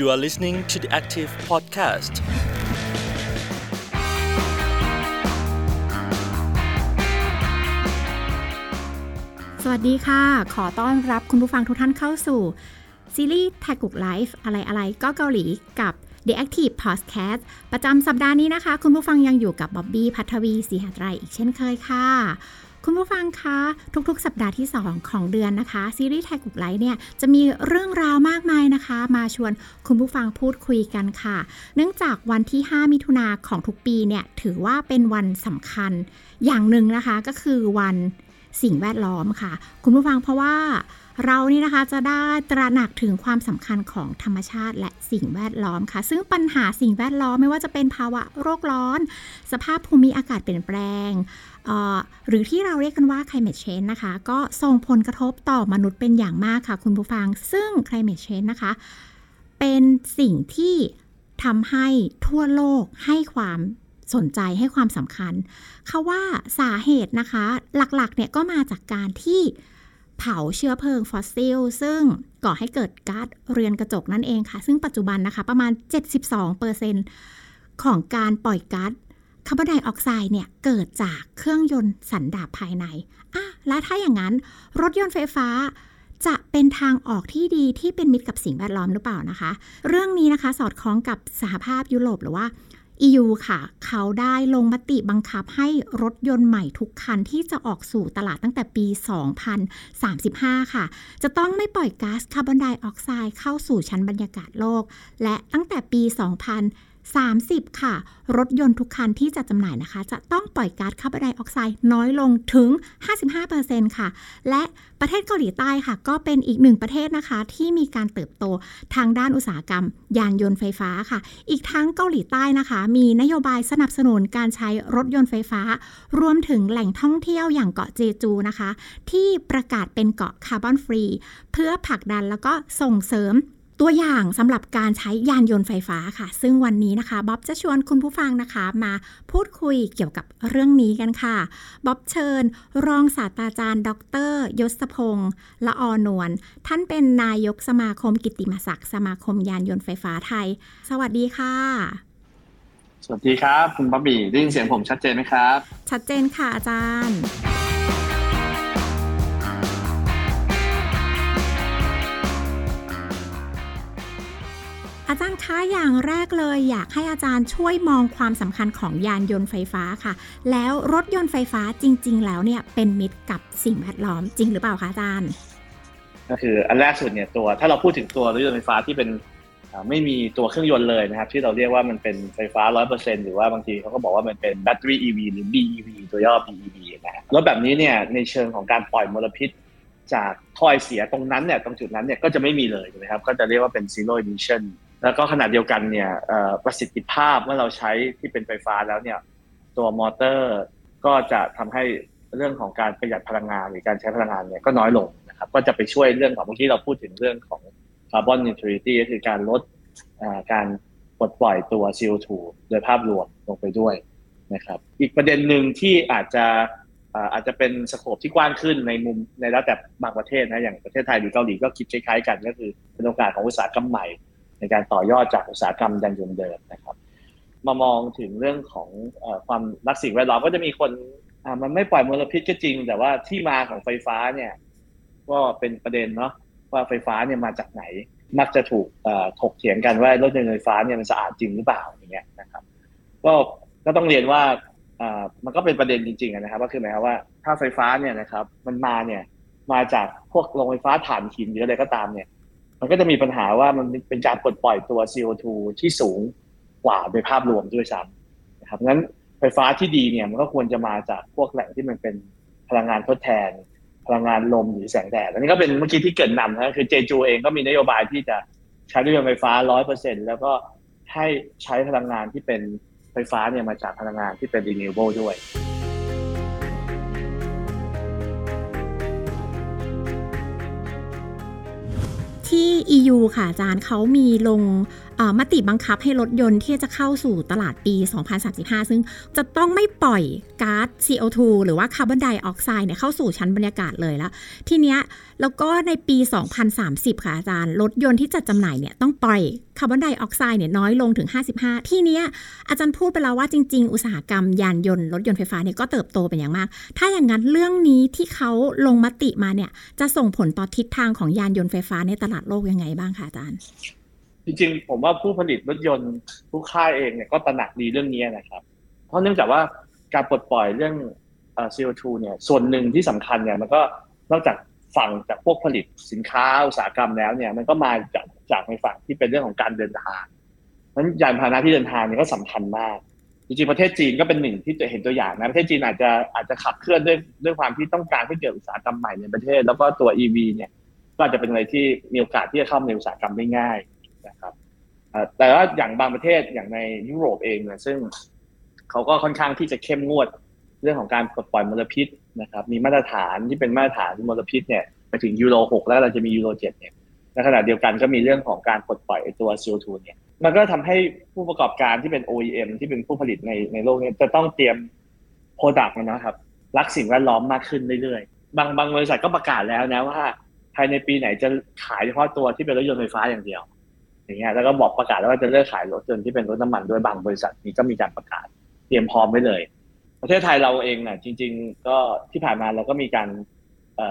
You are listening to the Active Podcast. สวัสดีค่ะ ขอต้อนรับคุณผู้ฟังทุกท่านเข้าสู่ ซีรีส์แท็กกุกไลฟ์อะไรอะไรก็เกาหลีกับ The Active Podcast ประจำสัปดาห์นี้นะคะ คุณผู้ฟังยังอยู่กับบ๊อบบี้พัทวีศรีหาไรอีกเช่นเคยค่ะ คุณผู้ฟังคะ ทุกๆ สัปดาห์ที่ 2 ของเดือนนะคะ ซีรีส์แท็กกุกไลท์เนี่ยจะมีเรื่องราวมากมายนะคะ มาชวนคุณผู้ฟังพูดคุยกันค่ะ เนื่องจากวันที่ 5 มิถุนาของทุกปีเนี่ยถือว่าเป็นวันสำคัญอย่างหนึ่งนะคะก็คือวันสิ่งแวดล้อมค่ะ คุณผู้ฟังเพราะว่า เรานี่นะคะจะได้ตระหนักถึงความสำคัญของธรรมชาติและสิ่งแวดล้อมค่ะ ซึ่งปัญหาสิ่งแวดล้อมไม่ว่าจะเป็นภาวะโรคร้อน สภาพภูมิอากาศเปลี่ยนแปลง หรือที่เราเรียกกันว่า climate change นะคะ ก็ส่งผลกระทบต่อมนุษย์เป็นอย่างมากค่ะ คุณผู้ฟัง ซึ่ง climate change นะคะ เป็นสิ่งที่ทำให้ทั่วโลกให้ความสนใจให้ความสำคัญเขาว่าสาเหตุนะคะหลักๆเนี่ยก็มาจากการที่ เผาเชื้อเพลิงฟอสซิล ซึ่งก่อให้เกิดก๊าซเรือนกระจกนั่นเองค่ะ ซึ่งปัจจุบันนะคะประมาณ 72%ของการปล่อยก๊าซคาร์บอนไดออกไซด์เนี่ย เกิดจากเครื่องยนต์สันดาปภายในอะและถ้าอย่างนั้น รถยนต์ไฟฟ้าจะเป็นทางออกที่ดีที่เป็นมิตรกับสิ่งแวดล้อมหรือเปล่านะคะ เรื่องนี้นะคะสอดคล้องกับสหภาพยุโรปหรือว่า EU ค่ะ เขาได้ลงมติบังคับให้รถยนต์ใหม่ทุกคันที่จะออกสู่ตลาดตั้งแต่ปี 2035 ค่ะ จะต้องไม่ปล่อยก๊าซคาร์บอนไดออกไซด์เข้าสู่ชั้นบรรยากาศโลก และตั้งแต่ปี 30 ค่ะ รถยนต์ทุกคันที่จะจำหน่ายนะคะ จะต้องปล่อยก๊าซคาร์บอนไดออกไซด์น้อยลงถึง 55%ค่ะ และประเทศเกาหลีใต้ค่ะ ก็เป็นอีกหนึ่งประเทศนะคะ ที่มีการเติบโตทางด้านอุตสาหกรรม ยานยนต์ไฟฟ้าค่ะ อีกทั้งเกาหลีใต้นะคะ มีนโยบายสนับสนุนการใช้รถยนต์ไฟฟ้า รวมถึงแหล่งท่องเที่ยวอย่างเกาะเจจูนะคะ ที่ประกาศเป็นเกาะคาร์บอนฟรีเพื่อผลักดันแล้วก็ส่งเสริม ตัวอย่างสำหรับการใช้ยานยนต์ไฟฟ้าค่ะ ซึ่งวันนี้นะคะบ๊อบจะชวนคุณผู้ฟังนะคะ มาพูดคุยเกี่ยวกับเรื่องนี้กันค่ะบ๊อบเชิญ รองศาสตราจารย์ ดร ยศพงศ์ละออนวลท่านเป็นนายกสมาคมกิตติมศักดิ์สมาคมยานยนต์ไฟฟ้าไทย สวัสดีค่ะ สวัสดีครับ คุณบ๊อบบี้ได้ยินเสียงผมชัดเจนไหมครับ ชัดเจนค่ะอาจารย์ อย์คะอย่างแรกเลยอยากให้อาจารย์ช่วยมองความสำคัญของยานยนต์ไฟฟ้าค่ะ แล้วรถยนต์ไฟฟ้าจริง ๆ แล้วเนี่ยเป็นมิตรกับสิ่งแวดล้อมจริงหรือเปล่าคะอาจารย์ ก็คืออันแรกสุดเนี่ยตัวถ้าเราพูดถึงตัวรถยนต์ไฟฟ้าที่เป็นไม่มีตัวเครื่องยนต์เลยนะครับ ที่เราเรียกว่ามันเป็นไฟฟ้า 100%หรือว่าบางทีเขาก็บอกว่ามันเป็นแบตเตอรี่ EV หรือ BEV ตัวย่อ BEV นะฮะรถแบบนี้เนี่ยในเชิงของการปล่อยมลพิษจากท่อไอเสียตรงนั้นเนี่ยตรงจุดนั้นเนี่ยก็จะไม่มีเลยนะครับก็จะเรียกว่าเป็น zero emission แล้วก็ขณะเดียวกันเนี่ยประสิทธิภาพเมื่อเราใช้ที่เป็นไฟฟ้าแล้วเนี่ยตัวมอเตอร์ก็จะทำให้เรื่องของการประหยัดพลังงานหรือการใช้พลังงานเนี่ยก็น้อยลงนะครับก็จะไปช่วยเรื่องของเมื่อกี้เราพูดถึงเรื่องของ carbon neutrality ก็คือการลดการปลดปล่อยตัว CO2 โดยภาพรวมลงไปด้วยนะครับอีกประเด็นหนึ่งที่อาจจะอาจจะเป็นสโคปที่กว้างขึ้นในมุมในระดับบางประเทศนะอย่างประเทศไทยหรือเกาหลีก็คิดคล้ายๆกันก็คือเป็นโอกาสของอุตสาหกรรมใหม่ ในการต่อยอดจากอุตสาหกรรมยานยนต์เดิมนะครับ มามองถึงเรื่องของอความรักสิ่งแวดล้อมก็จะมีคนมันไม่ปล่อยมลพิษก็จริง แต่ว่าที่มาของไฟฟ้าเนี่ย ก็เป็นประเด็นเนาะว่าไฟฟ้าเนี่ยมาจากไหน มักจะถูกถกเถียงกันว่ารถยนต์ไฟฟ้าเนี่ยมันสะอาดจริงหรือเปล่าอย่างเงี้ยนะครับ ก็ก็ต้องเรียนว่าอ่ามันก็เป็นประเด็นจริงๆนะครับก็คือหมายความว่าถ้าไฟฟ้าเนี่ยนะครับ มันมาเนี่ยมาจากพวกโรงไฟฟ้าถ่านหินหรืออะไรก็ตามเนี่ย มันก็จะมีปัญหาว่ามันเป็นการปลดปล่อยตัว CO2 ที่สูงกว่าโดยภาพรวมด้วยซ้ำนะครับงั้นไฟฟ้าที่ดีเนี่ยมันก็ควรจะมาจากพวกแหล่งที่มันเป็นพลังงานทดแทน พลังงานลมหรือแสงแดดอันนี้ก็เป็นเมื่อกี้ที่เกิดนำนะคือเจจูเองก็มีนโยบายที่จะใช้รถยนต์ไฟฟ้า100%แล้วก็ให้ใช้พลังงานที่เป็นไฟฟ้าเนี่ยมาจากพลังงานที่เป็น renewable ด้วย ที่ EU ค่ะอาจารย์เขามีลง มติบังคับให้รถยนต์ที่จะเข้าสู่ตลาดปี 2035 ซึ่งจะต้องไม่ปล่อยก๊าซ CO2 หรือว่าคาร์บอนไดออกไซด์เนี่ยเข้าสู่ชั้นบรรยากาศเลยแล้วทีเนี้ยแล้วก็ในปี 2030 ค่ะอาจารย์ รถยนต์ที่จัดจำหน่ายเนี่ยต้องปล่อยคาร์บอนไดออกไซด์เนี่ยน้อยลงถึง 55 ที่เนี้ยอาจารย์พูดไปแล้วว่าจริง ๆ อุตสาหกรรมยานยนต์รถยนต์ไฟฟ้าเนี่ยก็เติบโตเป็นอย่างมาก ถ้าอย่างนั้นเรื่องนี้ที่เขาลงมติมาเนี่ยจะส่งผลต่อทิศทางของยานยนต์ไฟฟ้าในตลาดโลกยังไงบ้างคะอาจารย์ จริงๆ ผมว่าผู้ผลิตรถยนต์ผู้ค่ายเองเนี่ยก็ตระหนักดีเรื่องนี้นะครับ เพราะเนื่องจากว่าการปลดปล่อยเรื่อง CO2 เนี่ยส่วนหนึ่งที่สำคัญเนี่ยมันก็นอกจากฝั่งจากพวกผลิตสินค้าอุตสาหกรรมแล้วเนี่ยมันก็มาจากจากในฝั่งที่เป็นเรื่องของการเดินทางนั้นยานพาหนะที่เดินทางเนี่ยก็สำคัญมาก จริงๆประเทศจีนก็เป็นหนึ่งที่จะเห็นตัวอย่างนะประเทศจีนอาจจะอาจจะขับเคลื่อนด้วยด้วยความที่ต้องการให้เกิดอุตสาหกรรมใหม่ในประเทศ แล้วก็ตัว EV เนี่ยก็อาจจะเป็นอะไรที่มีโอกาสที่จะเข้ามาในอุตสาหกรรมได้ง่าย แต่ว่าอย่างบางประเทศอย่างในยุโรปเองเนี่ยซึ่งเขาก็ค่อนข้างที่จะเข้มงวดเรื่องของการปลดปล่อยมลพิษนะครับ มีมาตรฐานที่เป็นมาตรฐานมลพิษเนี่ยไปถึงยูโร6แล้วเราจะมียูโร7เนี่ยในขณะเดียวกันก็มีเรื่องของการปลดปล่อยตัว CO2 เนี่ย มันก็ทำให้ผู้ประกอบการที่เป็น OEM ที่เป็นผู้ผลิตในในโลกนี้จะต้องเตรียม product นะครับ รักสิ่งแวดล้อมมากขึ้นเรื่อยๆ บางบางบริษัทก็ประกาศแล้วนะว่า ภายในปีไหนจะขายเฉพาะตัวที่เป็นรถยนต์ไฟฟ้าอย่างเดียว อย่างเงี้ยแล้วก็บอกประกาศแล้วว่าจะเลิกขายรถยนต์ที่เป็นรถน้ำมันด้วยบางบริษัทนี้ก็มีการประกาศเตรียมพร้อมไว้เลย ประเทศไทยเราเองน่ะจริง ๆ ก็ที่ผ่านมาเราก็มีการ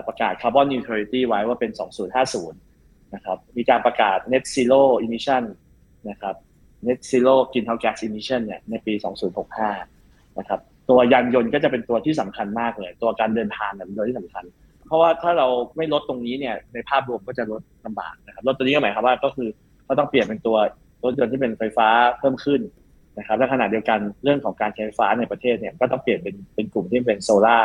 ประกาศคาร์บอนนิวทรัลิตี้ไว้ว่าเป็น 2050 นะครับ มีการประกาศ net zero emission นะครับ net zero greenhouse gas emission เนี่ยในปี 2065 นะครับ ตัวยานยนต์ก็จะเป็นตัวที่สำคัญมากเลย ตัวการเดินทางเนี่ยเป็นตัวที่สำคัญ เพราะว่าถ้าเราไม่ลดตรงนี้เนี่ยในภาพรวมก็จะลดลำบากนะครับ ลดตัวนี้ก็หมายความว่าก็คือ ก็ต้องเปลี่ยนเป็นตัวรถยนต์ที่เป็นไฟฟ้าเพิ่มขึ้นนะครับและขณะเดียวกันเรื่องของการใช้ไฟฟ้าในประเทศเนี่ยก็ต้องเปลี่ยนเป็นเป็นกลุ่มที่เป็นโซล่า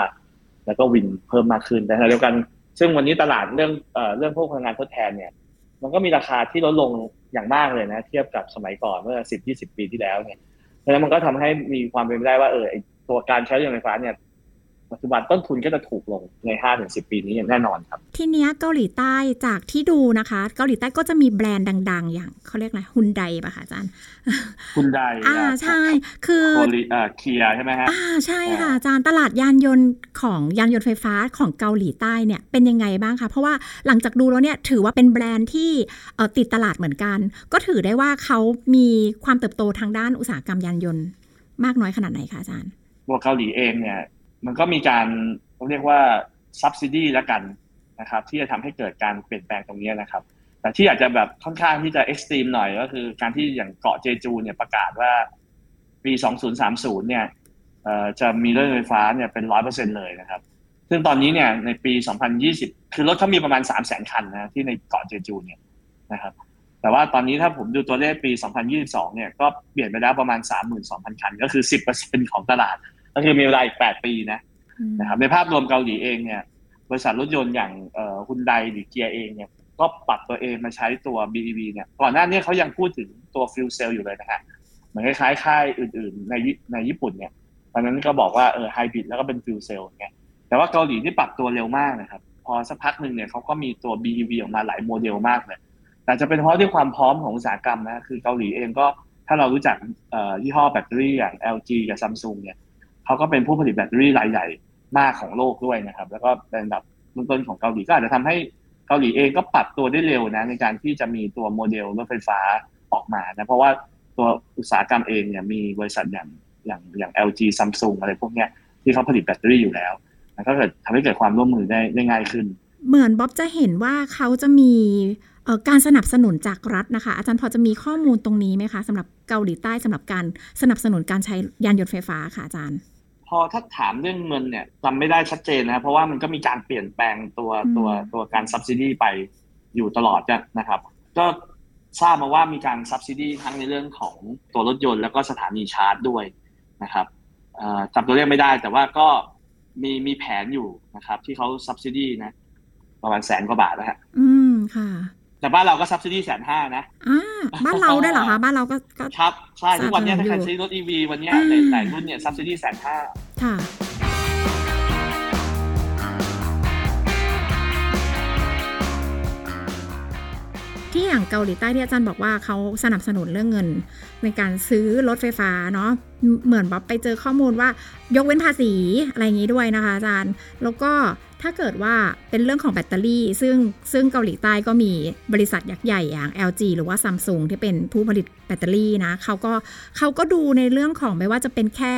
แล้วก็ wind เพิ่มมากขึ้นแต่ขณะเดียวกัน ซึ่งวันนี้ตลาดเรื่องเอ่อเรื่องพวกพลังงานทดแทนเนี่ย มันก็มีราคาที่ลดลงอย่างมากเลยนะ เทียบกับสมัยก่อนเมื่อสิบยี่สิบปีที่แล้วเนี่ยเพราะฉะนั้นมันก็ทำให้มีความเป็นไปได้ว่าเออไอตัวการใช้รถยนต์ไฟฟ้าเนี่ย ปัจจุบันต้นทุนก็จะถูกลงในห้าถึงสิบปีนี้อย่างแน่นอนครับ ทีเนี้ยเกาหลีใต้จากที่ดูนะคะ เกาหลีใต้ก็จะมีแบรนด์ดัง ๆ อย่างเขาเรียกอะไรฮุนไดป่ะคะอาจารย์คุณไดอ่าใช่ คือโคลีเอ่อเคียใช่ไหมฮะอ่าใช่ค่ะอาจารย์ตลาดยานยนต์ของยานยนต์ไฟฟ้าของเกาหลีใต้เนี่ยเป็นยังไงบ้างคะเพราะว่าหลังจากดูแล้วเนี่ยถือว่าเป็นแบรนด์ที่เอ่อติดตลาดเหมือนกัน ก็ถือได้ว่าเขามีความเติบโตทางด้านอุตสาหกรรมยานยนต์มากน้อยขนาดไหนคะอาจารย์ตัวเกาหลีเองเนี่ย มันก็มีการเรียกว่า subsidy แล้วกันนะครับ ที่จะทำให้เกิดการเปลี่ยนแปลงตรงนี้นะครับ แต่ที่อาจจะแบบค่อนข้างที่จะ extreme หน่อยก็คือ การที่อย่างเกาะเจจูเนี่ยประกาศว่าปี 2030 เนี่ยจะมีรถไฟฟ้าเนี่ยเป็นร้อยเปอร์เซ็นเลยนะครับ ซึ่งตอนนี้เนี่ยในปี 2020 คือรถเขามีประมาณ 3 0 0 0 0 0คันนะที่ในเกาะเจจูเนี่ยนะครับ แต่ว่าตอนนี้ถ้าผมดูตัวเลขปี 2022 เนี่ยก็เปลี่ยนไปแล้วประมาณ 32,000 คัน ก็คือ 10%ของตลาด ก็คือมีเวลาอีก8ปีนะนะครับในภาพรวมเกาหลีเองเนี่ย บริษัทรถยนต์อย่างฮุนไดหรือ Kia เองเนี่ยก็ปรับตัวเองมาใช้ตัว BEV เนี่ยก่อนหน้านี้เขายังพูดถึงตัว fuel cell อยู่เลยนะฮะเหมือนคล้ายๆค่ายอื่น ๆ ในในญี่ปุ่นเนี่ยตอนนั้นก็บอกว่าเออไฮบริดแล้วก็เป็น fuel cell ไงแต่ว่าเกาหลีนี่ปรับตัวเร็วมากนะครับ พอสักพักหนึ่งเนี่ยเขาก็มีตัว BEV ออกมาหลายโมเดลมากเลยแต่จะเป็นเพราะด้วยความพร้อมของอุตสาหกรรมนะคือเกาหลีเองก็ถ้าเรารู้จักเอ่อยี่ห้อแบตเตอรี่อย่าง LG กับ Samsung เนี่ย เขาก็เป็นผู้ผลิตแบตเตอรี่รายใหญ่มากของโลกด้วยนะครับ แล้วก็เป็นอันดับต้นๆของเกาหลีก็อาจจะทำให้เกาหลีเองก็ปรับตัวได้เร็วนะในการที่จะมีตัวโมเดลรถไฟฟ้าออกมานะเพราะว่าตัวอุตสาหกรรมเองเนี่ยมีบริษัทอย่างอย่างอย่าง LG Samsung อะไรพวกเนี้ยที่เขาผลิตแบตเตอรี่อยู่แล้วแล้วก็เกิดทำให้เกิดความร่วมมือได้ได้ง่ายขึ้น เหมือนบ๊อบจะเห็นว่าเขาจะมีการสนับสนุนจากรัฐนะคะ อาจารย์พอจะมีข้อมูลตรงนี้ไหมคะสำหรับเกาหลีใต้สำหรับการสนับสนุนการใช้ยานยนต์ไฟฟ้าค่ะอาจารย์ อถ้าถามเรื่องเงินเนี่ยจำไม่ได้ชัดเจนนะเพราะว่ามันก็มีการเปลี่ยนแปลงตัวอืมตัวตัวการ subsidy ไปอยู่ตลอดเนี่ยนะครับ ก็ทราบมาว่ามีการ subsidy ทั้งในเรื่องของตัวรถยนต์แล้วก็สถานีชาร์จด้วยนะครับเอ่อจำตัวเลขไม่ได้แต่ว่าก็มีมีแผนอยู่นะครับ ที่เขา subsidy นะ ประมาณแสนกว่าบาทนะฮะอืมค่ะแต่บ้านเราก็ subsidy แสนห้านะอ่าบ้านเราได้วยเหรอคะ บ้านเราก็ก็ครับ ใช่ ทุกวันเนี้ยสนัถ้าบสนุนอยู่ใครซื้อรถ EV วันเนี้ยอืมในหลายรุ่นเนี่ย subsidy แสนห้า ค่ะทที่อย่างเกาหลีใต้ที่อาจารย์บอกว่าเขาสนับสนุนเรื่องเงินในการซื้อรถไฟฟ้าเนาะ เหมือนแบบไปเจอข้อมูลว่ายกเว้นภาษีอะไรอย่างนี้ด้วยนะคะอาจารย์ แล้วก็ถ้าเกิดว่าเป็นเรื่องของแบตเตอรี่ ซึ่งซึ่งเกาหลีใต้ก็มีบริษัทยักษ์ใหญ่อย่าง LG หรือว่า Samsung ที่เป็นผู้ผลิตแบตเตอรี่นะเขาก็เขาก็ดูในเรื่องของไม่ว่าจะเป็นแค่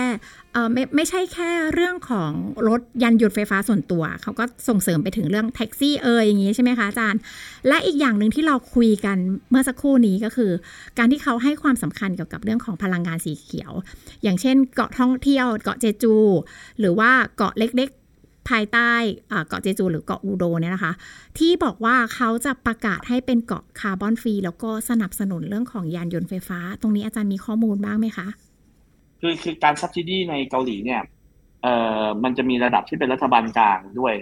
เออไม่ไม่ใช่แค่เรื่องของรถยานยนต์ไฟฟ้าส่วนตัว เขาก็ส่งเสริมไปถึงเรื่องแท็กซี่เอออย่างนี้ใช่ไหมคะอาจารย์ และอีกอย่างหนึ่งที่เราคุยกันเมื่อสักครู่นี้ก็คือ การที่เขาให้ความสำคัญเกี่ยวกับเรื่องของพลังงานสีเขียวอย่างเช่นเกาะท่องเที่ยวเกาะเจจู หรือว่าเกาะเล็กๆ ภายใต้เกาะเจจู หรือเกาะอูโดเนี่ยนะคะ ที่บอกว่าเขาจะประกาศให้เป็นเกาะคาร์บอนฟรีแล้วก็สนับสนุนเรื่องของยานยนต์ไฟฟ้า ตรงนี้อาจารย์มีข้อมูลบ้างไหมคะคือคือการซับซิดีในเกาหลีเนี่ยเอ่อมันจะมีระดับที่เป็นรัฐบาลกลางด้วย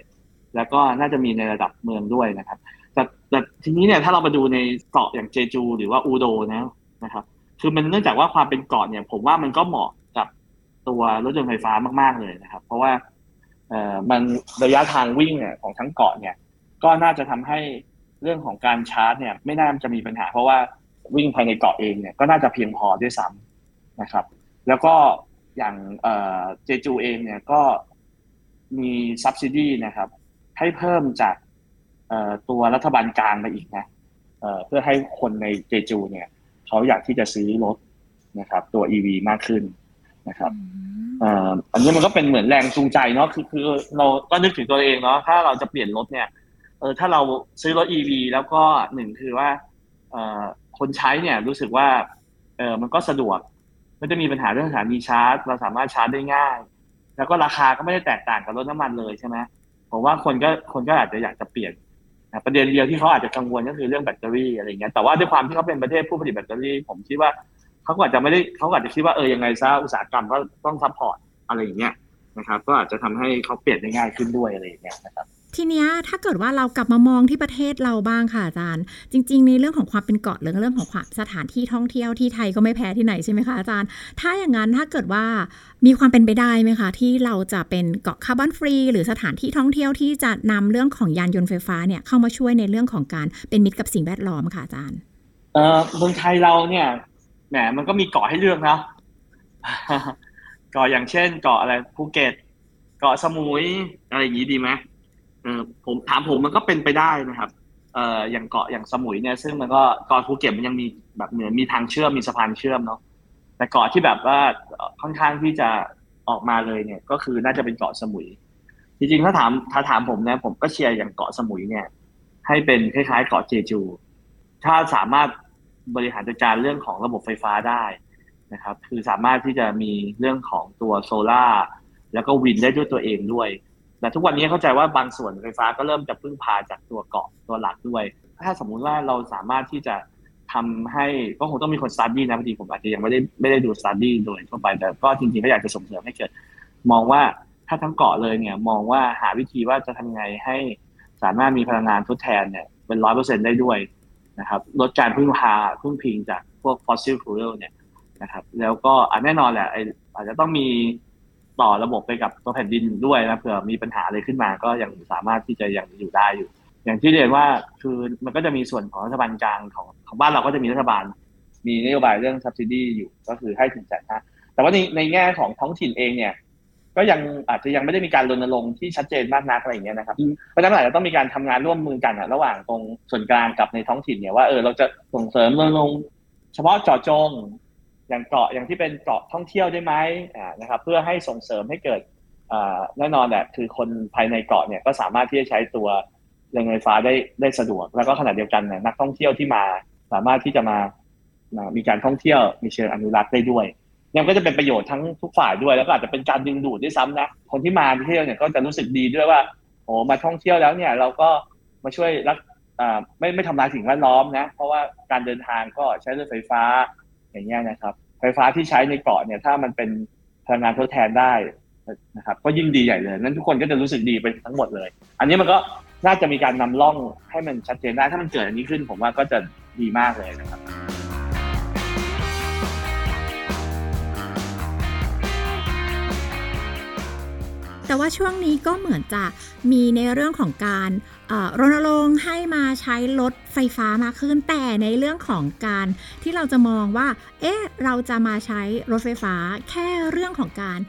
แล้วก็น่าจะมีในระดับเมืองด้วยนะครับแต่แต่ทีนี้เนี่ยถ้าเรามาดูในเกาะอย่างเจจู หรือว่าอูโดนะนะครับ คือมันเนื่องจากว่าความเป็นเกาะเนี่ย ผมว่ามันก็เหมาะกับตัวรถยนต์ไฟฟ้ามาก ๆเลยนะครับ เพราะว่าเอ่อมันระยะทางวิ่งเนี่ยของทั้งเกาะเนี่ย ก็น่าจะทำให้เรื่องของการชาร์จ เนี่ย ไม่น่าจะมีปัญหา เพราะว่าวิ่งภายในเกาะเองเนี่ยก็น่าจะเพียงพอด้วยซ้ำนะครับ แล้วก็อย่างเจจูเองเนี่ยก็มี subsidy นะครับ ให้เพิ่มจากตัวรัฐบาลกลางมาอีกนะเพื่อให้คนในเจจูเนี่ย เขาอยากที่จะซื้อรถนะครับ ตัว EV มากขึ้นนะครับอันนี้มันก็เป็นเหมือนแรงจูงใจเนาะคือคือเราก็นึกถึงตัวเองเนาะถ้าเราจะเปลี่ยนรถเนี่ยเออถ้าเราซื้อรถ EV แล้วก็หนึ่งคือว่าเออคนใช้เนี่ยรู้สึกว่าเออมันก็สะดวกไม่จะมีปัญหาเรื่องสถานีชาร์จ เราสามารถชาร์จได้ง่าย แล้วก็ราคาก็ไม่ได้แตกต่างกับรถน้ำมันเลยใช่ไหมผมว่าคนก็คนก็อาจจะอยากจะเปลี่ยน ประเด็นเดียวที่เขาอาจจะกังวลก็คือเรื่องแบตเตอรี่อะไรเงี้ยแต่ว่าด้วยความที่เขาเป็นประเทศผู้ผลิตแบตเตอรี่ ผมคิดว่าเขาก็อาจจะไม่ได้เขาอาจจะคิดว่าเออยังไงซะอุตสาหกรรมก็ต้อง support อะไรอย่างเงี้ยนะครับ ก็อาจจะทำให้เขาเปลี่ยนได้ง่ายขึ้นด้วยอะไรอย่างเงี้ยนะครับ ทีเนี้ยถ้าเกิดว่าเรากลับมามองที่ประเทศเราบ้างค่ะอาจารย์ จริง ๆ ในเรื่องของความเป็นเกาะหรือเรื่องของความสถานที่ท่องเที่ยวที่ไทยก็ไม่แพ้ที่ไหนใช่ไหมคะอาจารย์ ถ้าอย่างนั้นถ้าเกิดว่ามีความเป็นไปได้ไหมคะ ที่เราจะเป็นเกาะ carbon free หรือสถานที่ท่องเที่ยวที่จะนำเรื่องของยานยนต์ไฟฟ้าเนี่ยเข้ามาช่วยในเรื่องของการเป็นมิตรกับสิ่งแวดล้อมค่ะอาจารย์เออเมืองไทยเราเนี่ยแหมมันก็มีเกาะให้เลือกนะเกาะอย่างเช่น เกาะอะไรภูเก็ตเกาะสมุยอะไรอย่างนี้ดีไหม เออผมถามผมมันก็เป็นไปได้นะครับเอ่ออย่างเกาะอย่างสมุยเนี่ยซึ่งมันก็เกาะภูเก็ตมันยังมีแบบเหมือนมีทางเชื่อมมีสะพานเชื่อมเนาะแต่เกาะที่แบบว่าค่อนข้างที่จะออกมาเลยเนี่ย ก็คือน่าจะเป็นเกาะสมุย จริงๆถ้าถามถ้าถามผมนะผมก็เชียร์อย่างเกาะสมุยเนี่ย ให้เป็นคล้ายๆเกาะเจจู ถ้าสามารถบริหารจัดการเรื่องของระบบไฟฟ้าได้นะครับ คือสามารถที่จะมีเรื่องของตัวโซล่าแล้วก็วินได้ด้วยตัวเองด้วย แต่ทุกวันนี้เข้าใจว่าบางส่วนไฟฟ้าก็เริ่มจะพึ่งพาจากตัวเกาะตัวหลักด้วย ถ้าสมมุติว่าเราสามารถที่จะทำให้ก็คงต้องมีคน study นะพอดีผมอาจจะยังไม่ได้ไม่ได้ดู study โดยทั่วไปแต่ก็จริงๆก็อยากจะส่งเสริมให้เกิด มองว่าถ้าทั้งเกาะเลยเนี่ยมองว่าหาวิธีว่าจะทำไงให้สามารถมีพลังงานทดแทนเนี่ยเป็นร้อยเปอร์เซ็นต์ได้ด้วยนะครับลดการพึ่งพาพึ่งพิงจากพวก fossil fuel เนี่ยนะครับแล้วก็แน่นอนแหละอาจจะต้องมี ต่อระบบไปกับตัวแผ่นดินด้วยนะเผื่อมีปัญหาอะไรขึ้นมาก็ยังสามารถที่จะยังอยู่ได้อยู่ อย่างที่เรียนว่าคือมันก็จะมีส่วนของรัฐบาลกลางของของบ้านเราก็จะมีรัฐบาล มีนโยบายเรื่อง subsidy อยู่ก็คือให้ถึงแสนห้าแต่ว่าในในแง่ของท้องถิ่นเองเนี่ย ก็ยังอาจจะยังไม่ได้มีการรณรงค์ที่ชัดเจนมากนักอะไรอย่างเงี้ยนะครับเพราะฉะนั้นอาจจะต้องมีการทำงานร่วมมือกันระหว่างตรงส่วนกลางกับในท้องถิ่นเนี่ยว่าเออเราจะส่งเสริมรณรงค์เฉพาะเจาะจง อย่างเกาะอย่างที่เป็นเกาะท่องเที่ยวได้ไหมนะครับเพื่อให้ส่งเสริมให้เกิดแน่นอนแหละคือคนภายในเกาะเนี่ยก็สามารถที่จะใช้ตัวแรงไฟฟ้าได้ได้สะดวก แล้วก็ขณะเดียวกันน,นักท่องเที่ยวที่มาสามารถที่จะมามีการท่องเที่ยวมีเชิงอนุรักษ์ได้ด้วยยังก็จะเป็นประโยชน์ทั้งทุกฝ่ายด้วย แล้วก็อาจจะเป็นการดึงดูดด้วยซ้ำนะคนที่มาเที่ยวเนี่ยก็จะรู้สึกดีด้วยว่าโอ้มาท่องเที่ยวแล้วเนี่ยเราก็มาช่วยรักไม่ไม่ทำลายสิ่งแวดล้อมนะเพราะว่าการเดินทางก็ใช้รถไฟฟ้า อย่างเงี้ยนะครับ ไฟฟ้าที่ใช้ในเกาะเนี่ยถ้ามันเป็นพลังงานทดแทนได้นะครับก็ยิ่งดีใหญ่เลยนั้นทุกคนก็จะรู้สึกดีไปทั้งหมดเลย อันนี้มันก็น่าจะมีการนำร่องให้มันชัดเจนได้ถ้ามันเกิดอันนี้ขึ้น ผมว่าก็จะดีมากเลยนะครับแต่ว่าช่วงนี้ก็เหมือนจะมีในเรื่องของการ รณรงค์ให้มาใช้รถไฟฟ้ามากขึ้นแต่ในเรื่องของการที่เราจะมองว่า เอ๊ะ เราจะมาใช้รถไฟฟ้าแค่เรื่องของการ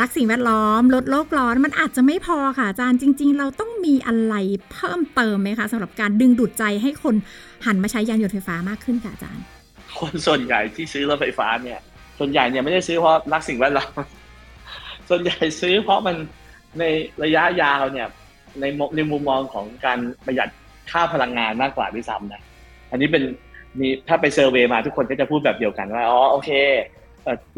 รักสิ่งแวดล้อมลดโลกร้อนมันอาจจะไม่พอค่ะอาจารย์จริง ๆ เราต้องมีอะไรเพิ่มเติมไหมคะสำหรับการดึงดูดใจให้คนหันมาใช้ยานยนต์ไฟฟ้ามากขึ้นค่ะอาจารย์ คนส่วนใหญ่ที่ซื้อรถไฟฟ้าเนี่ย ส่วนใหญ่เนี่ยไม่ได้ซื้อเพราะรักสิ่งแวดล้อมส่วนใหญ่ซื้อเพราะมันในระยะยาวเนี่ย ในในมุมมองของการประหยัดค่าพลังงานมากกว่าด้วยซ้ำนะอันนี้เป็นมีถ้าไปเซอร์เวยมาทุกคนก็จะพูดแบบเดียวกันว่าอ๋อโอเค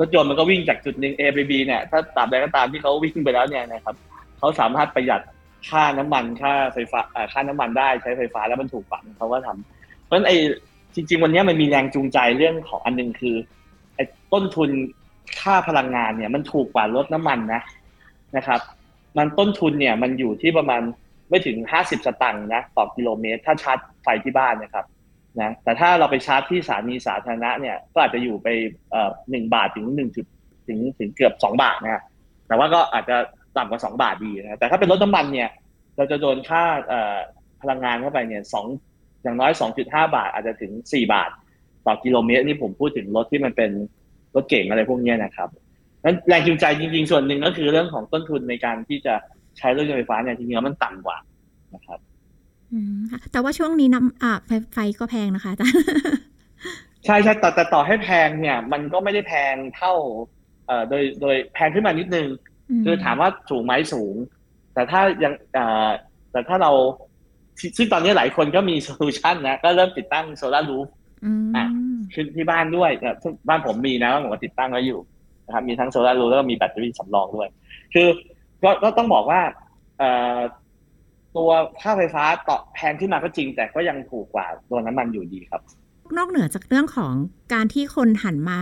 รถยนต์มันก็วิ่งจากจุดหนึ่ง A ไป B เนี่ยถ้าตามใดก็ตามที่เขาวิ่งไปแล้วเนี่ยนะครับเขาสามารถประหยัดค่าน้ำมันค่าไฟฟ้าค่าน้ำมันได้ใช้ไฟฟ้าแล้วมันถูกฝังเขาก็ทำเพราะฉะนั้นไอ้จริง ๆ วันนี้มันมีแรงจูงใจเรื่องของอันนึงคือไอ้ต้นทุนค่าพลังงานเนี่ยมันถูกกว่ารถน้ำมันนะนะครับ มันต้นทุนเนี่ยมันอยู่ที่ประมาณไม่ถึงห้าสิบสตางค์นะต่อกิโลเมตร ถ้าชาร์จไฟที่บ้านนะครับนะแต่ถ้าเราไปชาร์จที่สถานีสาธารณะเนี่ยก็อาจจะอยู่ไปเอ่อหนึ่งบาทถึงหนึ่งจุดถึงถึงเกือบสองบาทนะแต่ว่าก็อาจจะต่ำกว่าสองบาทดีนะแต่ถ้าเป็นรถน้ำมันเนี่ย เราจะโดนค่าเอ่อพลังงานเข้าไปเนี่ยสองอย่างน้อยสองจุดห้าบาท อาจจะถึงสี่บาท ต่อกิโลเมตรนี่ผมพูดถึงรถที่มันเป็นรถเก่งอะไรพวกนี้นะครับ นั้นแรงจูงใจจริง ๆ ส่วนหนึ่งก็คือเรื่องของต้นทุนในการที่จะใช้รถยนต์ไฟฟ้าเนี่ยจริงๆแล้วมันต่ำกว่านะครับแต่ว่าช่วงนี้น้ำอ่าไฟไฟก็แพงนะคะอาจารย์ใช่ใช่แต่แต่ต่อให้แพงเนี่ย มันก็ไม่ได้แพงเท่า เอ่อโดยโดยแพงขึ้นมานิดนึงคือถามว่าสูงไหมสูง แต่ถ้ายังอ่าแต่ถ้าเราซึ่งตอนนี้หลายคนก็มีโซลูชันนะก็เริ่มติดตั้งโซลารูฟอะขึ้นที่บ้านด้วยบ้านผมมีนะผมก็ติดตั้งไว้อยู่ นะครับมีทั้งโซลารูแล้วก็มีแบตเตอรี่สำรองด้วย คือก็ก็ต้องบอกว่าตัวค่าไฟฟ้าต่อแพงขึ้นมาก็จริง แต่ก็ยังถูกกว่าตัวน้ำมันอยู่ดีครับ นอกเหนือจากเรื่องของการที่คนหันมา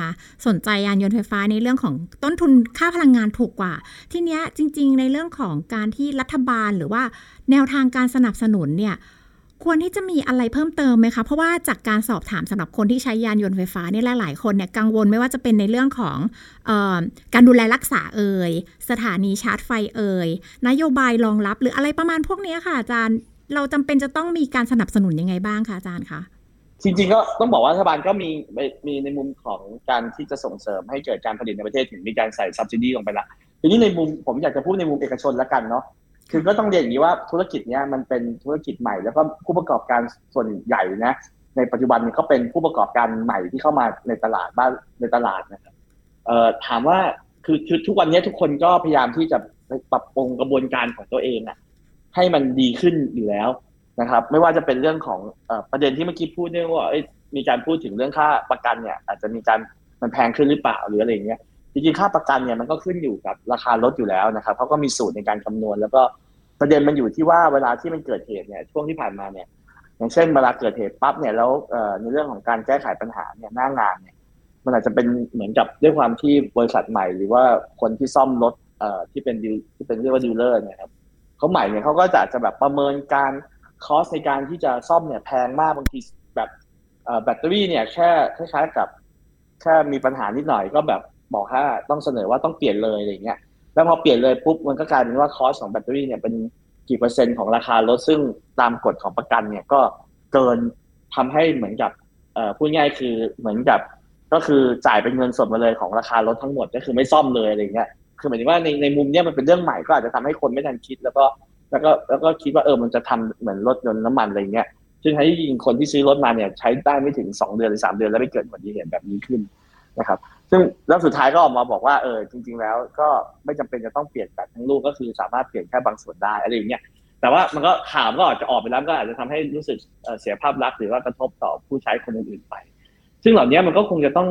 สนใจยานยนต์ไฟฟ้าในเรื่องของต้นทุนค่าพลังงานถูกกว่า ทีเนี้ยจริง ๆ ในเรื่องของการที่รัฐบาลหรือว่าแนวทางการสนับสนุนเนี่ย ควรที่จะมีอะไรเพิ่มเติมไหมคะ เพราะว่าจากการสอบถามสำหรับคนที่ใช้ยานยนต์ไฟฟ้าเนี่ยหลาย ๆ คนเนี่ยกังวลไม่ว่าจะเป็นในเรื่องของออการดูแลรักษาเอ่ยสถานีชาร์จไฟเอ่ยนโยบายรองรับหรืออะไรประมาณพวกนี้ค่ะอาจารย์ เราจำเป็นจะต้องมีการสนับสนุนยังไงบ้างคะอาจารย์คะจริงๆก็ต้องบอกว่ารัฐบาลก็มีมีในมุมของการที่จะส่งเสริมให้เกิดการผลิตในประเทศถึงมีการใส่ซับซิดีลงไปละทีนี้ในมุมผมอยากจะพูดในมุมเอกชนละกันเนาะ คือก็ต้องเรียนอย่างนี้ว่าธุรกิจเนี้ยมันเป็นธุรกิจใหม่ แล้วก็ผู้ประกอบการส่วนใหญ่นะ ในปัจจุบันเนี่ยเขาเป็นผู้ประกอบการใหม่ที่เข้ามาในตลาดบ้านในตลาดนะครับเอ่อถามว่าคือคือทุกวันนี้ทุกคนก็พยายามที่จะปรับปรุงกระบวนการของตัวเองอะให้มันดีขึ้นอยู่แล้วนะครับ ไม่ว่าจะเป็นเรื่องของประเด็นที่เมื่อกี้พูดเรื่องว่ามีการพูดถึงเรื่องค่าประกันเนี่ย อาจจะมีการมันแพงขึ้นหรือเปล่าหรืออะไรเงี้ย จริงๆค่าประกันเนี่ยมันก็ขึ้นอยู่กับราคารถอยู่แล้วนะครับเขาก็มีสูตรในการคำนวณ แล้วก็ประเด็นมันอยู่ที่ว่าเวลาที่มันเกิดเหตุเนี่ยช่วงที่ผ่านมาเนี่ย อย่างเช่นเวลาเกิดเหตุปั๊บเนี่ยแล้วในเรื่องของการแก้ไขปัญหาเนี่ยหน้างานเนี่ย มันอาจจะเป็นเหมือนกับด้วยความที่บริษัทใหม่ หรือว่าคนที่ซ่อมรถที่เป็นดิวที่เป็นเรียกว่า dealer เนี่ยครับเขาใหม่เนี่ยเขาก็จะจะแบบประเมินการ cost ในการที่จะซ่อมเนี่ยแพงมากบางทีแบบแบตเตอรี่เนี่ยแค่คล้ายๆกับแค่มีปัญหานิดหน่อยก็แบบ บอกว่าต้องเสนอว่าต้องเปลี่ยนเลยอะไรเงี้ยแล้วพอเปลี่ยนเลยปุ๊บมันก็กลายเป็นว่า cost ของแบตเตอรี่เนี่ยเป็นกี่เปอร์เซ็นต์ของราคารถซึ่งตามกฎของประกันเนี่ยก็เกินทำให้เหมือนกับพูดง่ายคือเหมือนกับก็คือจ่ายเป็นเงินสดมาเลยของราคารถทั้งหมดก็คือไม่ซ่อมเลยอะไรเงี้ยคือหมายถึงว่าในในมุมเนี้ยมันเป็นเรื่องใหม่ก็อาจจะทำให้คนไม่ทันคิด แล้วก็แล้วก็แล้วก็คิดว่าเออมันจะทำเหมือนรถยนต์น้ำมันอะไรเงี้ยซึ่งให้ยิงคนที่ซื้อรถมาเนี่ยใช้ได้ไม่ถึงสองเดือนหรือสามเดือนแล้วไม่เกิดอุบัติเหตุแบบนี้ขึ้น นะครับ ซึ่งแล้วสุดท้ายก็ออกมาบอกว่าเออจริง ๆ แล้วก็ไม่จำเป็นจะต้องเปลี่ยนแบตทั้งลูกก็คือสามารถเปลี่ยนแค่บางส่วนได้อะไรอย่างเงี้ยแต่ว่ามันก็ข่าวก็อาจจะออกไปแล้วก็อาจจะทำให้รู้สึกเสียภาพลักษณ์หรือว่ากระทบต่อผู้ใช้คนอื่นๆไป ซึ่งเหล่านี้มันก็คงจะต้อง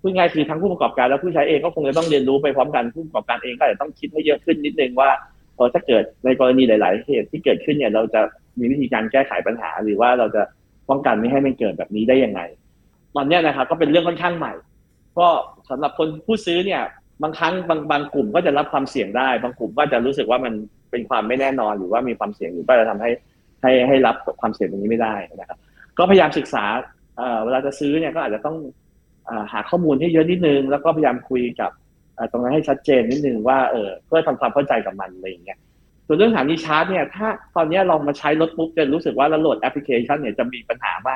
พูดง่ายคือทั้งผู้ประกอบการและผู้ใช้เองก็คงจะต้องเรียนรู้ไปพร้อมกันผู้ประกอบการเองก็อาจจะต้องคิดให้เยอะขึ้นนิดนึงว่าเออถ้าเกิดในกรณีหลาย ๆ เหตุที่เกิดขึ้นเนี่ยเราจะมีวิธีการแก้ไขปัญหา หรือว่าเราจะป้องกันไม่ให้มันเกิดแบบนี้ได้ยังไง ตอนนี้นะครับก็เป็นเรื่องค่อนข้างใหม่ ก็สำหรับคนผู้ซื้อเนี่ย บางครั้งบางบางกลุ่มก็จะรับความเสี่ยงได้ บางกลุ่มก็จะรู้สึกว่ามันเป็นความไม่แน่นอนหรือว่ามีความเสี่ยงอยู่ก็จะทำให้ให้ให้รับความเสี่ยงตรงนี้ไม่ได้นะครับ ก็พยายามศึกษาเวลาจะซื้อเนี่ยก็อาจจะต้องหาข้อมูลให้เยอะนิดนึง แล้วก็พยายามคุยกับตรงนั้นให้ชัดเจนนิดนึงว่าเออเพื่อทำความเข้าใจกับมันอะไรอย่างเงี้ยส่วนเรื่องสถานีชาร์จเนี่ยถ้าตอนนี้ลองมาใช้รถปุ๊บจะรู้สึกว่าเราโหลดแอปพลิเคชันเนี่ยจะมีปัญหาว่า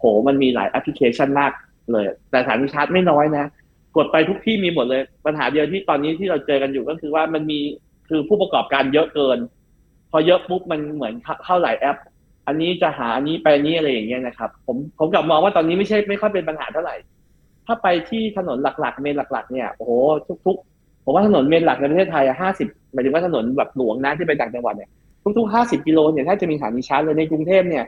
โหมันมีหลายแอปพลิเคชันมากเลย แต่สถานีชาร์จไม่น้อยนะ กดไปทุกที่มีหมดเลย ปัญหาเดียวที่ตอนนี้ที่เราเจอกันอยู่ก็คือว่ามันมีคือผู้ประกอบการเยอะเกิน พอเยอะปุ๊บมันเหมือนเข้าหลายแอป อันนี้จะหาอันนี้ไปอันนี้อะไรอย่างเงี้ยนะครับ ผมผมกลับมองว่าตอนนี้ไม่ใช่ไม่ค่อยเป็นปัญหาเท่าไหร่ ถ้าไปที่ถนนหลักๆ เมนหลัก ๆ เนี่ยโอ้โหทุก ๆ ผมว่าถนนเมนหลักในประเทศไทยห้าสิบหมายถึงว่าถนนแบบหลวงนะที่ไปต่างจังหวัดเนี่ยทุกๆห้าสิบกิโลเนี่ยถ้าจะมีสถานีชาร์จเลยในกรุงเทพเนี่ย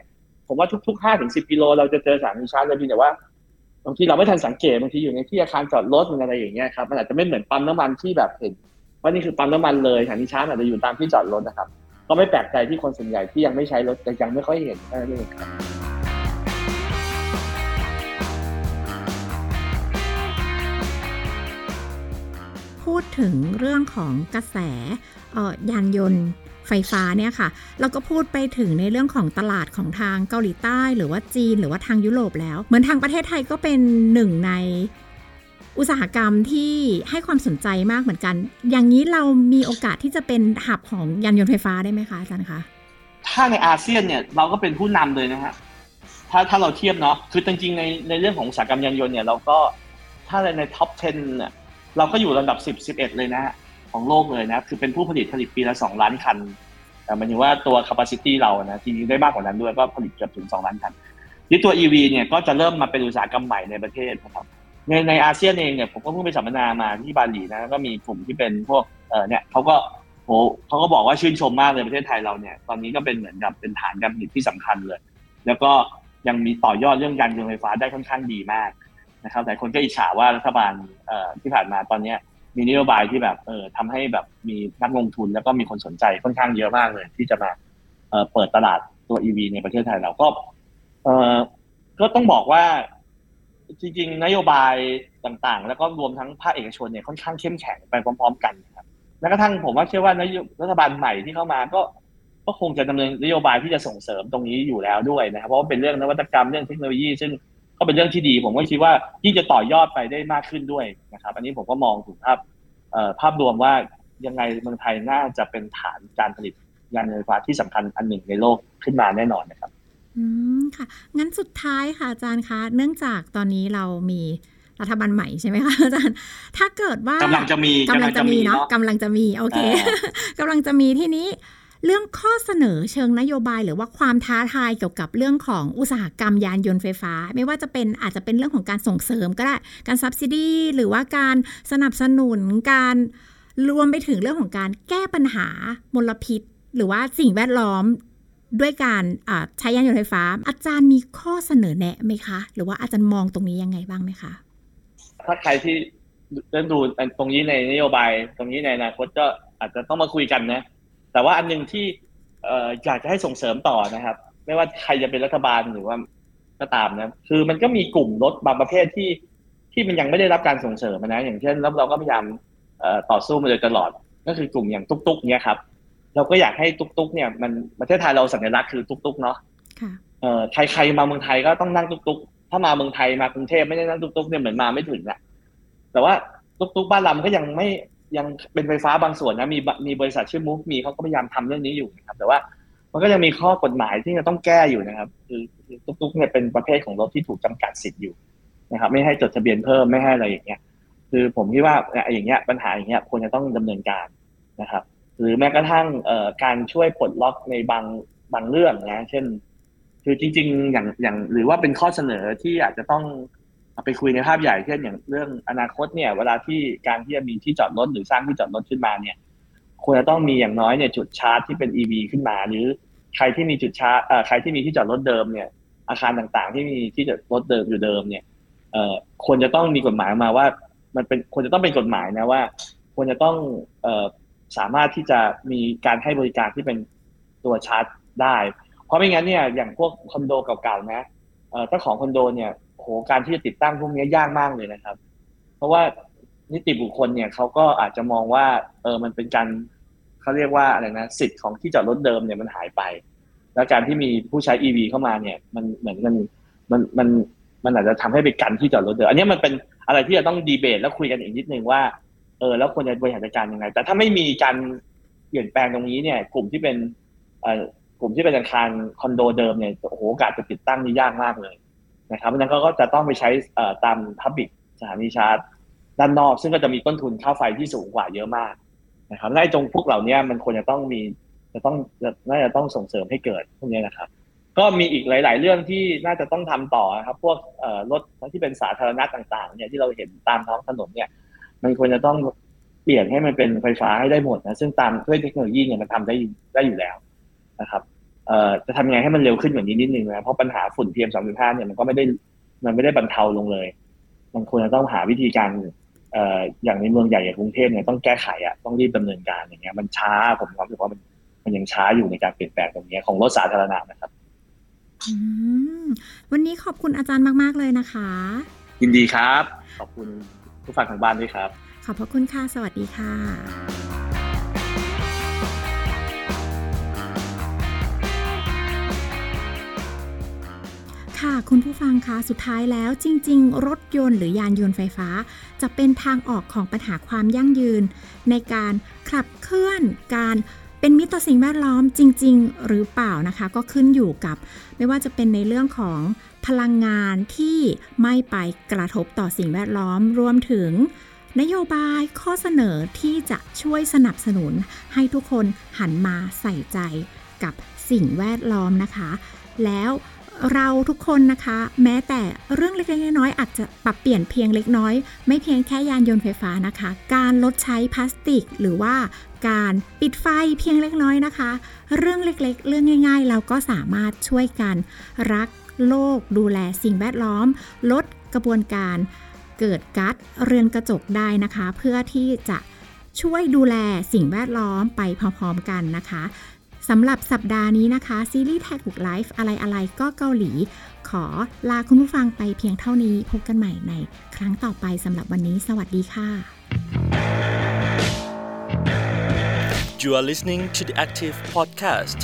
ผมว่าทุกๆห้าถึงสิบกิโลเราจะเจอสถานีชาร์จเลยพีแต่ว่าบางทีเราไม่ทันสังเกตบางทีอยู่ในที่อาคารจอดรถมันอะไรอย่างเงี้ยครับมันอาจจะไม่เหมือนปั๊มน้ำมันที่แบบเห็นว่านี่คือปั๊มน้ำมันเลยสถานีชาร์จอาจจะอยู่ตามที่จอดรถนะครับ ก็ไม่แปลกใจที่คนส่วนใหญ่ที่ยังไม่ใช้รถแต่ยังไม่ค่อยเห็นนั่นเองครับพูดถึงเรื่องของกระแสยานยนต์ ฟฟ้าเนี่ยค่ะ เราก็พูดไปถึงในเรื่องของตลาดของทางเกาหลีใต้ หรือว่าจีนหรือว่าทางยุโรปแล้ว เหมือนทางประเทศไทยก็เป็นหนึ่งในอุตสาหกรรมที่ให้ความสนใจมากเหมือนกัน อย่างนี้เรามีโอกาสที่จะเป็นหับของยานยนต์ไฟฟ้าได้ไหมคะอาจารย์คะ ถ้าในอาเซียนเนี่ยเราก็เป็นผู้นำเลยนะฮะ ถ้าถ้าเราเทียบเนาะ คือจริงๆในในเรื่องของอุตสาหกรรมยานยนต์เนี่ยเราก็ถ้าในท็อป 10เนี่ยเราก็อยู่ระดับ 10 11 เลยนะฮะของโลกเลยนะ คือเป็นผู้ผลิตผลิตปีละ 2 ล้านคัน แต่หมายถึงว่าตัว capacity เรานะจริงๆได้มากกว่านั้นด้วยก็ผลิตเกือบถึง 2 ล้านคันที่ตัว EV เนี่ยก็จะเริ่มมาเป็นอุตสาหกรรมใหม่ในประเทศนะครับในในอาเซียนเองเนี่ยผมก็เพิ่งไปสัมมนามาที่บาหลีนะก็มีกลุ่มที่เป็นพวกเออเนี่ยเขาก็โหเขาก็บอกว่าชื่นชมมากเลยประเทศไทยเราเนี่ยตอนนี้ก็เป็นเหมือนกับเป็นฐานการผลิตที่สำคัญเลย แล้วก็ยังมีต่อยอดเรื่องการยนต์ไฟฟ้าได้ค่อนข้างดีมากนะครับแต่คนก็อิจฉาว่ารัฐบาลเอ่อที่ผ่านมาตอนเนี้ย มีนโยบายที่แบบเออทำให้แบบมีนักลงทุนแล้วก็มีคนสนใจค่อนข้างเยอะมากเลย ที่จะมาเออเปิดตลาดตัว EV ในประเทศไทยเราก็เออก็ต้องบอกว่า จริงๆ นโยบายต่างๆ แล้วก็รวมทั้งภาคเอกชนเนี่ยค่อนข้างเข้มแข็งไปพร้อม ๆ กันครับแม้กระทั่งผมว่าเชื่อว่านโยรัฐบาลใหม่ที่เข้ามาก็ก็คงจะดำเนินนโยบายที่จะส่งเสริมตรงนี้อยู่แล้วด้วยนะครับเพราะว่าเป็นเรื่องนวัตกรรมเรื่องเทคโนโลยีซึ่ง ก็เป็นเรื่องที่ดี ผมก็คิดว่ายิ่งจะต่อยอดไปได้มากขึ้นด้วยนะครับ อันนี้ผมก็มองถึงภาพภาพรวมว่ายังไงเมืองไทยน่าจะเป็นฐานการผลิตยานไฟฟ้าที่สำคัญอันหนึ่งในโลกขึ้นมาแน่นอนนะครับ อืมค่ะ งั้นสุดท้ายค่ะอาจารย์คะ เนื่องจากตอนนี้เรามีรัฐบาลใหม่ใช่ไหมคะอาจารย์ ถ้าเกิดว่ากำลังจะมีกำลังจะมีเนาะกำลังจะมี โอเคกำลังจะมีที่นี้ เรื่องข้อเสนอเชิงนโยบาย หรือว่าความท้าทายเกี่ยวกับเรื่องของอุตสาหกรรมยานยนต์ไฟฟ้า ไม่ว่าจะเป็นอาจจะเป็นเรื่องของการส่งเสริมก็ได้การซับซิดีหรือว่าการสนับสนุนการรวมไปถึงเรื่องของการแก้ปัญหามลพิษ หรือว่าสิ่งแวดล้อมด้วยการใช้ยานยนต์ไฟฟ้า อาจารย์มีข้อเสนอแนะไหมคะ หรือว่าอาจารย์มองตรงนี้ยังไงบ้างไหมคะถ้าใครที่เริ่มดูตรงนี้ในนโยบาย ตรงนี้ในอนาคตก็อาจจะต้องมาคุยกันนะ แต่ว่าอันหนึ่งที่อยากจะให้ส่งเสริมต่อนะครับ ไม่ว่าใครจะเป็นรัฐบาลหรือว่าก็ตามนะคือมันก็มีกลุ่มรถบางประเภทที่ที่มันยังไม่ได้รับการส่งเสริมนะ อย่างเช่นแล้วเราก็พยายามต่อสู้มาโดยตลอด ก็คือกลุ่มอย่างตุ๊กๆเนี่ยครับ เราก็อยากให้ตุ๊กๆเนี่ยมันประเทศไทยเราสัญลักษณ์คือตุ๊กๆเนาะเอ่อใครๆมาเมืองไทยก็ต้องนั่งตุ๊กๆ ถ้ามาเมืองไทยมากรุงเทพไม่ได้นั่งตุ๊กๆเนี่ยเหมือนมาไม่ถึงอะแต่ว่าตุ๊กๆบ้านเราก็ยังไม่ ยังเป็นไฟฟ้าบางส่วนนะมีมีบริษัทชื่อมูฟมีเขาก็พยายามทำเรื่องนี้อยู่นะครับ แต่ว่ามันก็ยังมีข้อกฎหมายที่จะต้องแก้อยู่นะครับ คือตุ๊กๆเนี่ยเป็นประเภทของรถที่ถูกจำกัดสิทธิ์อยู่นะครับ ไม่ให้จดทะเบียนเพิ่มไม่ให้อะไรอย่างเงี้ย คือผมคิดว่าอย่างเงี้ยปัญหาอย่างเงี้ยควรจะต้องดำเนินการนะครับ หรือแม้กระทั่งการช่วยปลดล็อกในบางบางเรื่องนะ เช่น คือจริง ๆ อย่างอย่างหรือว่าเป็นข้อเสนอที่อาจจะต้อง ไปคุยในภาพใหญ่เช่นอย่างเรื่องอนาคตเนี่ย เวลาที่การที่จะมีที่จอดรถหรือสร้างที่จอดรถขึ้นมาเนี่ยควรจะต้องมีอย่างน้อยเนี่ยจุดชาร์จที่เป็น EV ขึ้นมา หรือใครที่มีจุดชาร์จใครที่มีที่จอดรถเดิมเนี่ย อาคารต่างๆ ที่มีที่จอดรถเดิมอยู่เดิมเนี่ยเอ่อควรจะต้องมีกฎหมายมาว่า มันเป็นควรจะต้องเป็นกฎหมายนะว่า ควรจะต้องเอ่อสามารถที่จะมีการให้บริการที่เป็นตัวชาร์จได้ เพราะไม่งั้นเนี่ยอย่างพวกคอนโดเก่าๆนะเจ้าของคอนโดเนี่ย โหการที่จะติดตั้งพวกนี้ยากมากเลยนะครับ เพราะว่านิติบุคคลเนี่ยเขาก็อาจจะมองว่า เออมันเป็นการเขาเรียกว่าอะไรนะสิทธิ์ของที่จอดรถเดิมเนี่ยมันหายไป แล้วการที่มีผู้ใช้ EV เข้ามาเนี่ย มันเหมือนมันมันมันมันอาจจะทำให้ไปกันที่จอดรถเดิมอันนี้มันเป็นอะไรที่จะต้องดีเบตแล้วคุยกันอีกนิดนึงว่าเออแล้วควรจะบริหารจัดการยังไง แต่ถ้าไม่มีการเปลี่ยนแปลงตรงนี้เนี่ย กลุ่มที่เป็นกลุ่มที่เป็นอาคารคอนโดเดิมเนี่ยโอ้โหโอกาสจะติดตั้งนี่ยากมากเลย นะครับเพราะนั้นก็จะต้องไปใช้ตามพับบิกสถานีชาร์จด้านนอก ซึ่งก็จะมีต้นทุนค่าไฟที่สูงกว่าเยอะมากนะครับไล่ตรงพวกเหล่านี้มันควรจะต้องมีจะต้องน่าจะต้องส่งเสริมให้เกิดพวกนี้นะครับ ก็มีอีกหลาย ๆ เรื่องที่น่าจะต้องทำต่อครับ พวกรถที่เป็นสาธารณะต่าง ๆ เนี่ยที่เราเห็นตามท้องถนนเนี่ย มันควรจะต้องเปลี่ยนให้มันเป็นไฟฟ้าให้ได้หมดนะซึ่งตามด้วยเทคโนโลยีเนี่ยมันทำได้ได้อยู่แล้วนะครับ จะทำยังไงให้มันเร็วขึ้นกว่านี้นิดนึงนะเพราะปัญหาฝุ่น PM 2.5เนี่ยมันก็ไม่ได้มันไม่ได้บรรเทาลงเลยมันควรจะต้องหาวิธีการเอ่ออย่างในเมืองใหญ่อย่างกรุงเทพเนี่ยต้องแก้ไขอะต้องรีบดำเนินการอย่างเงี้ยมันช้าผมความรู้สึกว่ามันมันยังช้าอยู่ในการเปลี่ยนแปลงตรงนี้ของรถสาธารณะนะครับวันนี้ขอบคุณอาจารย์มาก ๆ เลยนะคะ ยินดีครับ ขอบคุณผู้ฟังทางบ้านด้วยครับ ขอบพระคุณค่ะ สวัสดีค่ะ ค่ะคุณผู้ฟังคะสุดท้ายแล้วจริง ๆ รถยนต์หรือยานยนต์ไฟฟ้า จะเป็นทางออกของปัญหาความยั่งยืน ในการขับเคลื่อนการเป็นมิตรต่อสิ่งแวดล้อมจริง ๆ หรือเปล่านะคะ ก็ขึ้นอยู่กับ ไม่ว่าจะเป็นในเรื่องของพลังงานที่ไม่ไปกระทบต่อสิ่งแวดล้อมรวมถึง นโยบายข้อเสนอที่จะช่วยสนับสนุน ให้ทุกคนหันมาใส่ใจกับสิ่งแวดล้อมนะคะ แล้ว เราทุกคนนะคะ แม้แต่เรื่องเล็กๆน้อยๆอาจจะปรับเปลี่ยนเพียงเล็กน้อย ไม่เพียงแค่ยานยนต์ไฟฟ้านะคะ การลดใช้พลาสติก หรือว่าการปิดไฟเพียงเล็กน้อยนะคะ เรื่องเล็กๆ เรื่องง่าย ๆ เราก็สามารถช่วยกัน รักโลก ดูแลสิ่งแวดล้อม ลดกระบวนการเกิดก๊าซเรือนกระจกได้นะคะ เพื่อที่จะช่วยดูแลสิ่งแวดล้อมไปพร้อมๆกันนะคะ สำหรับสัปดาห์นี้นะคะ ซีรีส์แท็กบุกไลฟ์อะไรอะไรก็เกาหลี ขอลาคุณผู้ฟังไปเพียงเท่านี้พบกันใหม่ในครั้งต่อไปสำหรับวันนี้ สวัสดีค่ะ You are listening to the Active Podcast